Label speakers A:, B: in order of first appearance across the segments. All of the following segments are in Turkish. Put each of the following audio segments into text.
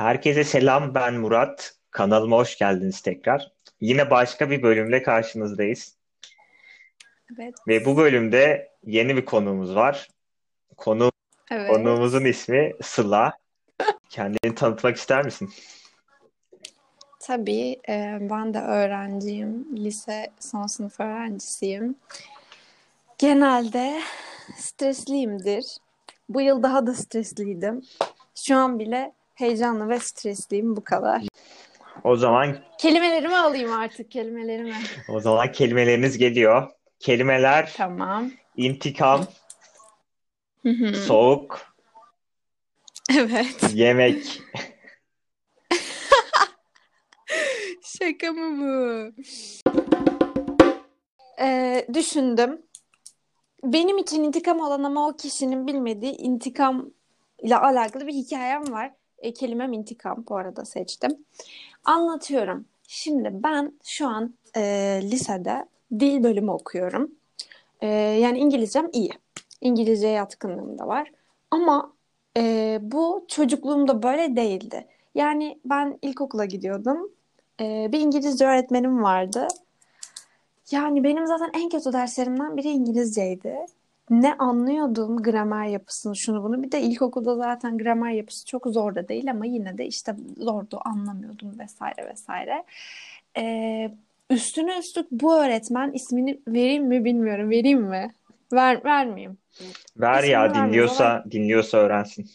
A: Herkese selam, ben Murat. Kanalıma hoş geldiniz tekrar. Yine başka bir bölümle karşınızdayız.
B: Evet.
A: Ve bu bölümde yeni bir konuğumuz var. Konu,
B: Evet.
A: konuğumuzun ismi Sıla. Kendini tanıtmak ister misin?
B: Tabii e, ben de öğrenciyim. Lise son sınıf öğrencisiyim. Genelde stresliyimdir. Bu yıl daha da stresliydim. Şu an bile heyecanlı ve stresliyim bu kadar.
A: O zaman
B: Kelimelerimi alayım artık kelimelerimi.
A: o zaman kelimeleriniz geliyor. Kelimeler
B: Tamam.
A: intikam,
B: Hı hı.
A: soğuk,
B: Evet.
A: yemek.
B: Şaka mı bu? Ee, düşündüm. Benim için intikam olan ama o kişinin bilmediği intikam ile alakalı bir hikayem var. E, kelimem intikam bu arada seçtim. Anlatıyorum. Şimdi ben şu an e, lisede dil bölümü okuyorum. E, yani İngilizcem iyi. İngilizceye yatkınlığım da var. Ama e, bu çocukluğumda böyle değildi. Yani ben ilkokula gidiyordum. E, bir İngilizce öğretmenim vardı. Yani benim zaten en kötü derslerimden biri İngilizceydi. Ne anlıyordum gramer yapısını şunu bunu. Bir de ilkokulda zaten gramer yapısı çok zor da değil ama yine de işte zordu anlamıyordum vesaire vesaire. Ee, üstüne üstlük bu öğretmen ismini vereyim mi bilmiyorum. Vereyim mi? Ver, vermeyeyim.
A: Ver
B: İsmini
A: ya dinliyorsa dinliyorsa öğrensin.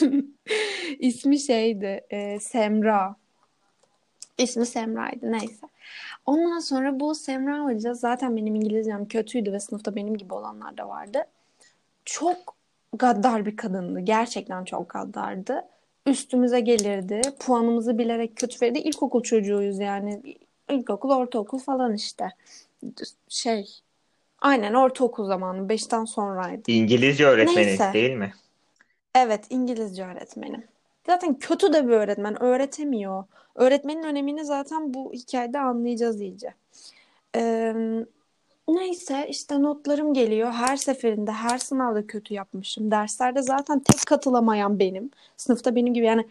B: İsmi şeydi e, Semra. İsmi Semra'ydı neyse. Ondan sonra bu Semra Hoca zaten benim İngilizcem kötüydü ve sınıfta benim gibi olanlar da vardı. Çok gaddar bir kadındı. Gerçekten çok gaddardı. Üstümüze gelirdi. Puanımızı bilerek kötü verirdi. İlkokul çocuğuyuz yani. İlkokul, ortaokul falan işte. Şey, aynen ortaokul zamanı. Beşten sonraydı.
A: İngilizce öğretmeni
B: Neyse.
A: değil mi?
B: Evet, İngilizce öğretmenim. Zaten kötü de bir öğretmen. Öğretemiyor. Öğretmenin önemini zaten bu hikayede anlayacağız iyice. Ee, neyse işte notlarım geliyor. Her seferinde, her sınavda kötü yapmışım. Derslerde zaten tek katılamayan benim. Sınıfta benim gibi yani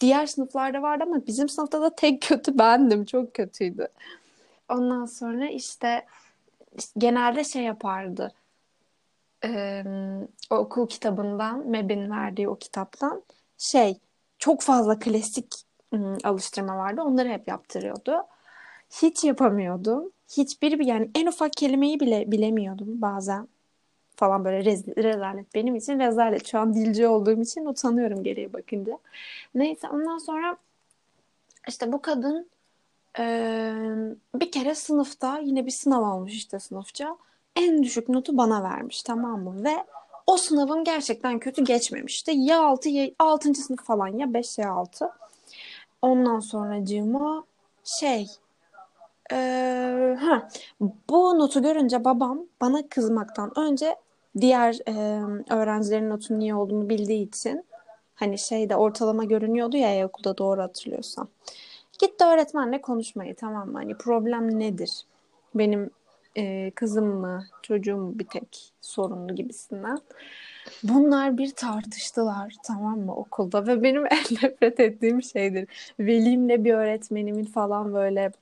B: diğer sınıflarda vardı ama bizim sınıfta da tek kötü bendim. Çok kötüydü. Ondan sonra işte, genelde şey yapardı. Ee, o okul kitabından, MEB'in verdiği o kitaptan şey çok fazla klasik ım, alıştırma vardı. Onları hep yaptırıyordu. Hiç yapamıyordum. Hiçbir yani en ufak kelimeyi bile bilemiyordum bazen falan böyle rez- rezalet. Benim için rezalet. Şu an dilci olduğum için utanıyorum geriye bakınca. Neyse ondan sonra işte bu kadın eee, bir kere sınıfta yine bir sınav olmuş işte sınıfça. En düşük notu bana vermiş tamam mı? Ve o sınavım gerçekten kötü geçmemişti. Ya 6 ya 6. sınıf falan ya 5 ya 6. Ondan sonracığıma şey eee, ha, bu notu görünce babam bana kızmaktan önce diğer eee, öğrencilerin notunun iyi olduğunu bildiği için hani şeyde ortalama görünüyordu ya okulda doğru hatırlıyorsam. Gitti öğretmenle konuşmayı tamam mı? Hani problem nedir? Benim e, kızım mı, çocuğum mu bir tek sorunlu gibisinden. Bunlar bir tartıştılar tamam mı okulda ve benim en nefret ettiğim şeydir. Velimle bir öğretmenimin falan böyle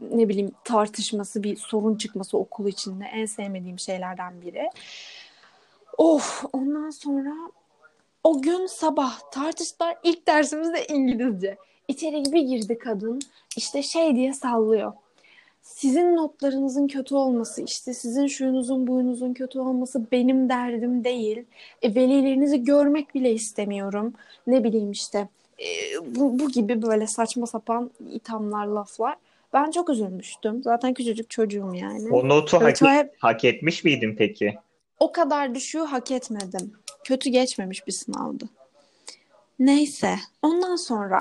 B: ne bileyim tartışması, bir sorun çıkması okul içinde en sevmediğim şeylerden biri. Of ondan sonra o gün sabah tartıştılar. İlk dersimiz de İngilizce. İçeri bir girdi kadın. İşte şey diye sallıyor. Sizin notlarınızın kötü olması, işte sizin şuyunuzun buyunuzun kötü olması benim derdim değil. E, velilerinizi görmek bile istemiyorum. Ne bileyim işte e, bu, bu gibi böyle saçma sapan ithamlar, laflar. Ben çok üzülmüştüm. Zaten küçücük çocuğum yani.
A: O notu hak,
B: çok hep
A: hak etmiş miydin peki?
B: o kadar düşüğü hak etmedim. Kötü geçmemiş bir sınavdı. Neyse. Ondan sonra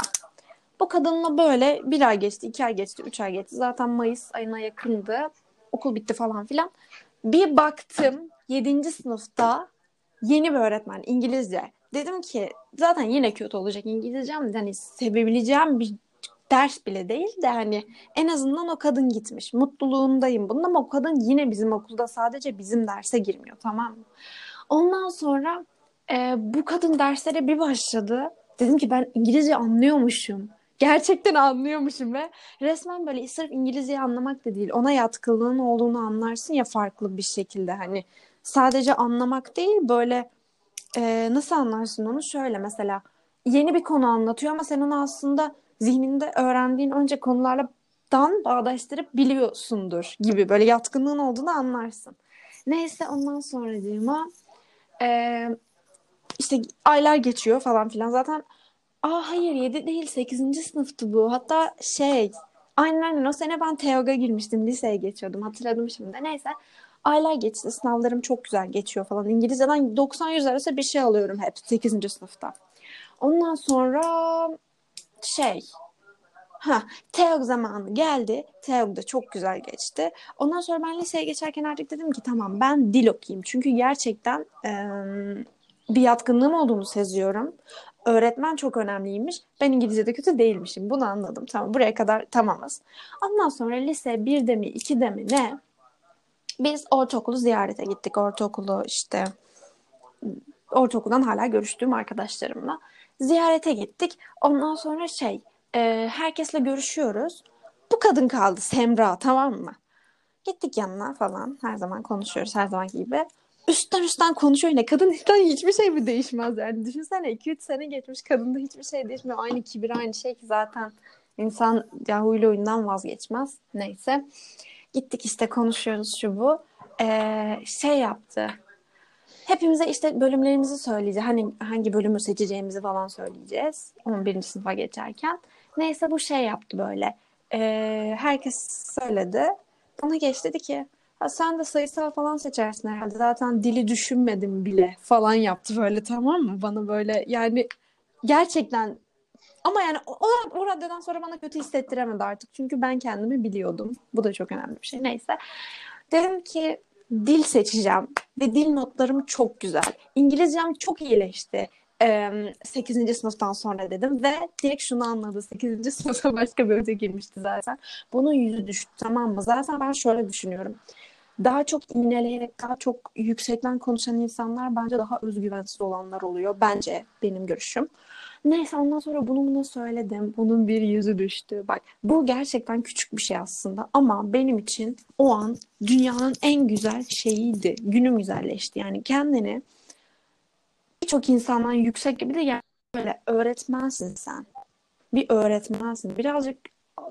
B: bu kadınla böyle bir ay geçti, iki ay geçti, üç ay geçti. Zaten Mayıs ayına yakındı. Okul bitti falan filan. Bir baktım yedinci sınıfta yeni bir öğretmen İngilizce. Dedim ki zaten yine kötü olacak İngilizcem. Hani sevebileceğim bir ders bile değil de hani en azından o kadın gitmiş. Mutluluğundayım bunun ama o kadın yine bizim okulda sadece bizim derse girmiyor tamam mı? Ondan sonra e, bu kadın derslere bir başladı. Dedim ki ben İngilizce anlıyormuşum. Gerçekten anlıyormuşum ve resmen böyle sırf İngilizceyi anlamak da değil. Ona yatkınlığın olduğunu anlarsın ya farklı bir şekilde. Hani sadece anlamak değil böyle e, nasıl anlarsın onu? Şöyle mesela yeni bir konu anlatıyor ama sen onu aslında zihninde öğrendiğin önce konularla dan bağdaştırıp biliyorsundur gibi böyle yatkınlığın olduğunu anlarsın. Neyse ondan sonra diyorma e, işte aylar geçiyor falan filan. Zaten aa hayır 7 değil 8. sınıftı bu. Hatta şey aynen aynen o sene ben TEOG'a girmiştim. Liseye geçiyordum. Hatırladım şimdi. Neyse aylar geçti. Sınavlarım çok güzel geçiyor falan. İngilizceden 90-100 arası bir şey alıyorum hep 8. sınıfta. Ondan sonra şey Ha, TEOG zamanı geldi. TEOG da çok güzel geçti. Ondan sonra ben liseye geçerken artık dedim ki tamam ben dil okuyayım. Çünkü gerçekten e, bir yatkınlığım olduğunu seziyorum. Öğretmen çok önemliymiş. Ben İngilizce'de kötü değilmişim. Bunu anladım. Tamam buraya kadar tamamız. Ondan sonra lise 1'de mi 2'de mi ne? Biz ortaokulu ziyarete gittik. Ortaokulu işte ortaokuldan hala görüştüğüm arkadaşlarımla ziyarete gittik. Ondan sonra şey e, herkesle görüşüyoruz. Bu kadın kaldı Semra tamam mı? Gittik yanına falan. Her zaman konuşuyoruz her zaman gibi. Üstten üstten konuşuyor ne Kadından hiçbir şey mi değişmez yani. Düşünsene 2-3 sene geçmiş kadında hiçbir şey değişmiyor. Aynı kibir aynı şey ki zaten insan Yahoo ile oyundan vazgeçmez. Neyse. Gittik işte konuşuyoruz şu bu. Ee, şey yaptı. Hepimize işte bölümlerimizi söyleyeceğiz. Hani hangi bölümü seçeceğimizi falan söyleyeceğiz. 11. sınıfa geçerken. Neyse bu şey yaptı böyle. Ee, herkes söyledi. Bana geç dedi ki ha, sen de sayısal falan seçersin herhalde. Zaten dili düşünmedim bile falan yaptı böyle tamam mı? Bana böyle yani gerçekten ama yani o, o radyodan sonra bana kötü hissettiremedi artık. Çünkü ben kendimi biliyordum. Bu da çok önemli bir şey. Neyse. Dedim ki dil seçeceğim. Ve dil notlarım çok güzel. İngilizcem çok iyileşti. 8. sınıftan sonra dedim ve direkt şunu anladı. 8. sınıfta başka bir öte girmişti zaten. Bunun yüzü düştü tamam mı? Zaten ben şöyle düşünüyorum. Daha çok iğneleyerek, daha çok yüksekten konuşan insanlar bence daha özgüvensiz olanlar oluyor. Bence benim görüşüm. Neyse ondan sonra bunu buna söyledim. Bunun bir yüzü düştü. Bak bu gerçekten küçük bir şey aslında ama benim için o an dünyanın en güzel şeyiydi. Günüm güzelleşti. Yani kendini birçok insandan yüksek gibi de yani böyle öğretmensin sen. Bir öğretmensin. Birazcık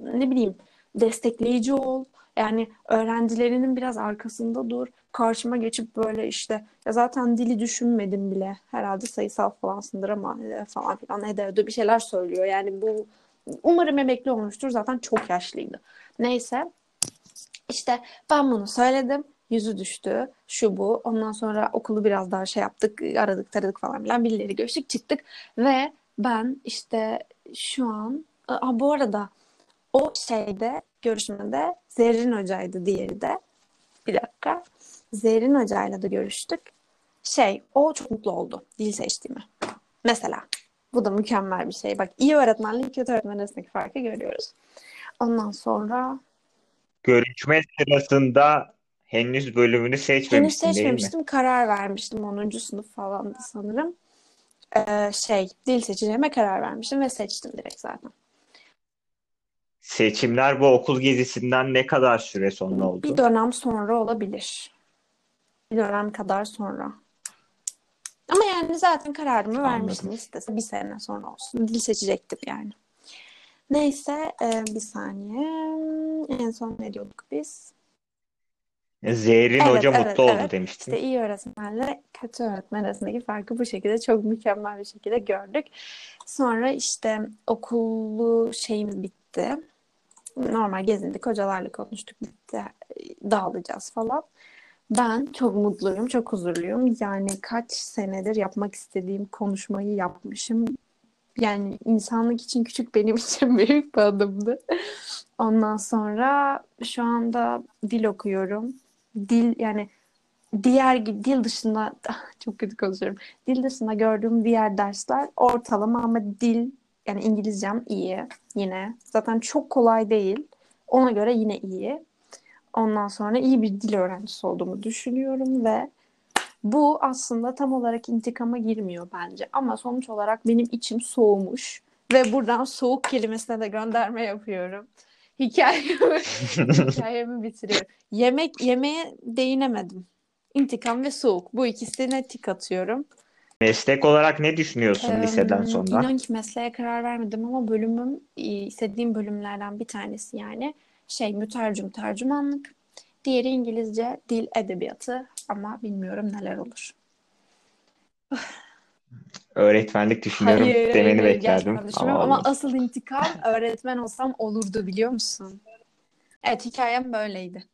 B: ne bileyim destekleyici ol. Yani öğrencilerinin biraz arkasında dur. Karşıma geçip böyle işte ya zaten dili düşünmedim bile. Herhalde sayısal falansındır ama falan filan ederdi bir şeyler söylüyor. Yani bu umarım emekli olmuştur. Zaten çok yaşlıydı. Neyse işte ben bunu söyledim yüzü düştü. Şu bu. Ondan sonra okulu biraz daha şey yaptık. Aradık taradık falan filan. Birileri görüştük çıktık. Ve ben işte şu an Aa, bu arada o şeyde görüşmede Zerrin Hoca'ydı diğeri de. Bir dakika. Zerrin Hoca'yla da görüştük. Şey o çok mutlu oldu dil seçtiğimi. Mesela. Bu da mükemmel bir şey. Bak iyi öğretmenle kötü öğretmen arasındaki farkı görüyoruz. Ondan sonra
A: Görüşme sırasında henüz bölümünü
B: henüz
A: seçmemiştin değil mi?
B: seçmemiştim. Karar vermiştim. 10. sınıf falandı sanırım. Ee, şey dil seçeceğime karar vermiştim ve seçtim direkt zaten.
A: Seçimler bu okul gezisinden ne kadar süre sonra
B: Bir
A: oldu?
B: dönem sonra olabilir. Bir dönem kadar sonra. Ama yani zaten kararımı vermiştim.
A: Anladım.
B: İstese bir sene sonra olsun. Dil seçecektim yani. Neyse e, bir saniye. En son ne diyorduk biz?
A: Zerrin
B: Evet,
A: Hoca
B: evet,
A: mutlu oldu
B: evet.
A: demiştin.
B: İşte iyi öğretmenle kötü öğretmen arasındaki farkı bu şekilde çok mükemmel bir şekilde gördük. Sonra işte okulu şeyimiz bitti. Normal gezindik, hocalarla konuştuk, bitti. Dağılacağız falan. Ben çok mutluyum, çok huzurluyum. Yani kaç senedir yapmak istediğim konuşmayı yapmışım. Yani insanlık için küçük, benim için büyük bir adımdı. Ondan sonra şu anda dil okuyorum. Dil yani diğer dil dışında çok kötü konuşuyorum. Dil dışında gördüğüm diğer dersler ortalama ama dil yani İngilizcem iyi yine. Zaten çok kolay değil. Ona göre yine iyi. Ondan sonra iyi bir dil öğrencisi olduğumu düşünüyorum ve Bu aslında tam olarak intikama girmiyor bence. Ama sonuç olarak benim içim soğumuş. Ve buradan soğuk kelimesine de gönderme yapıyorum. Hikayemi, hikayemi bitiriyorum. Yemek, yemeğe değinemedim. İntikam ve soğuk. Bu ikisine tik atıyorum.
A: Meslek olarak ne düşünüyorsun
B: Ee,
A: liseden sonra?
B: inan ki mesleğe karar vermedim ama bölümüm istediğim bölümlerden bir tanesi yani şey mütercim tercümanlık. Diğeri İngilizce dil edebiyatı ama bilmiyorum neler olur.
A: Öğretmenlik düşünüyorum
B: Hayır,
A: demeni
B: hayır,
A: beklerdim ama
B: ama asıl intikam öğretmen olsam olurdu biliyor musun? Evet hikayem böyleydi.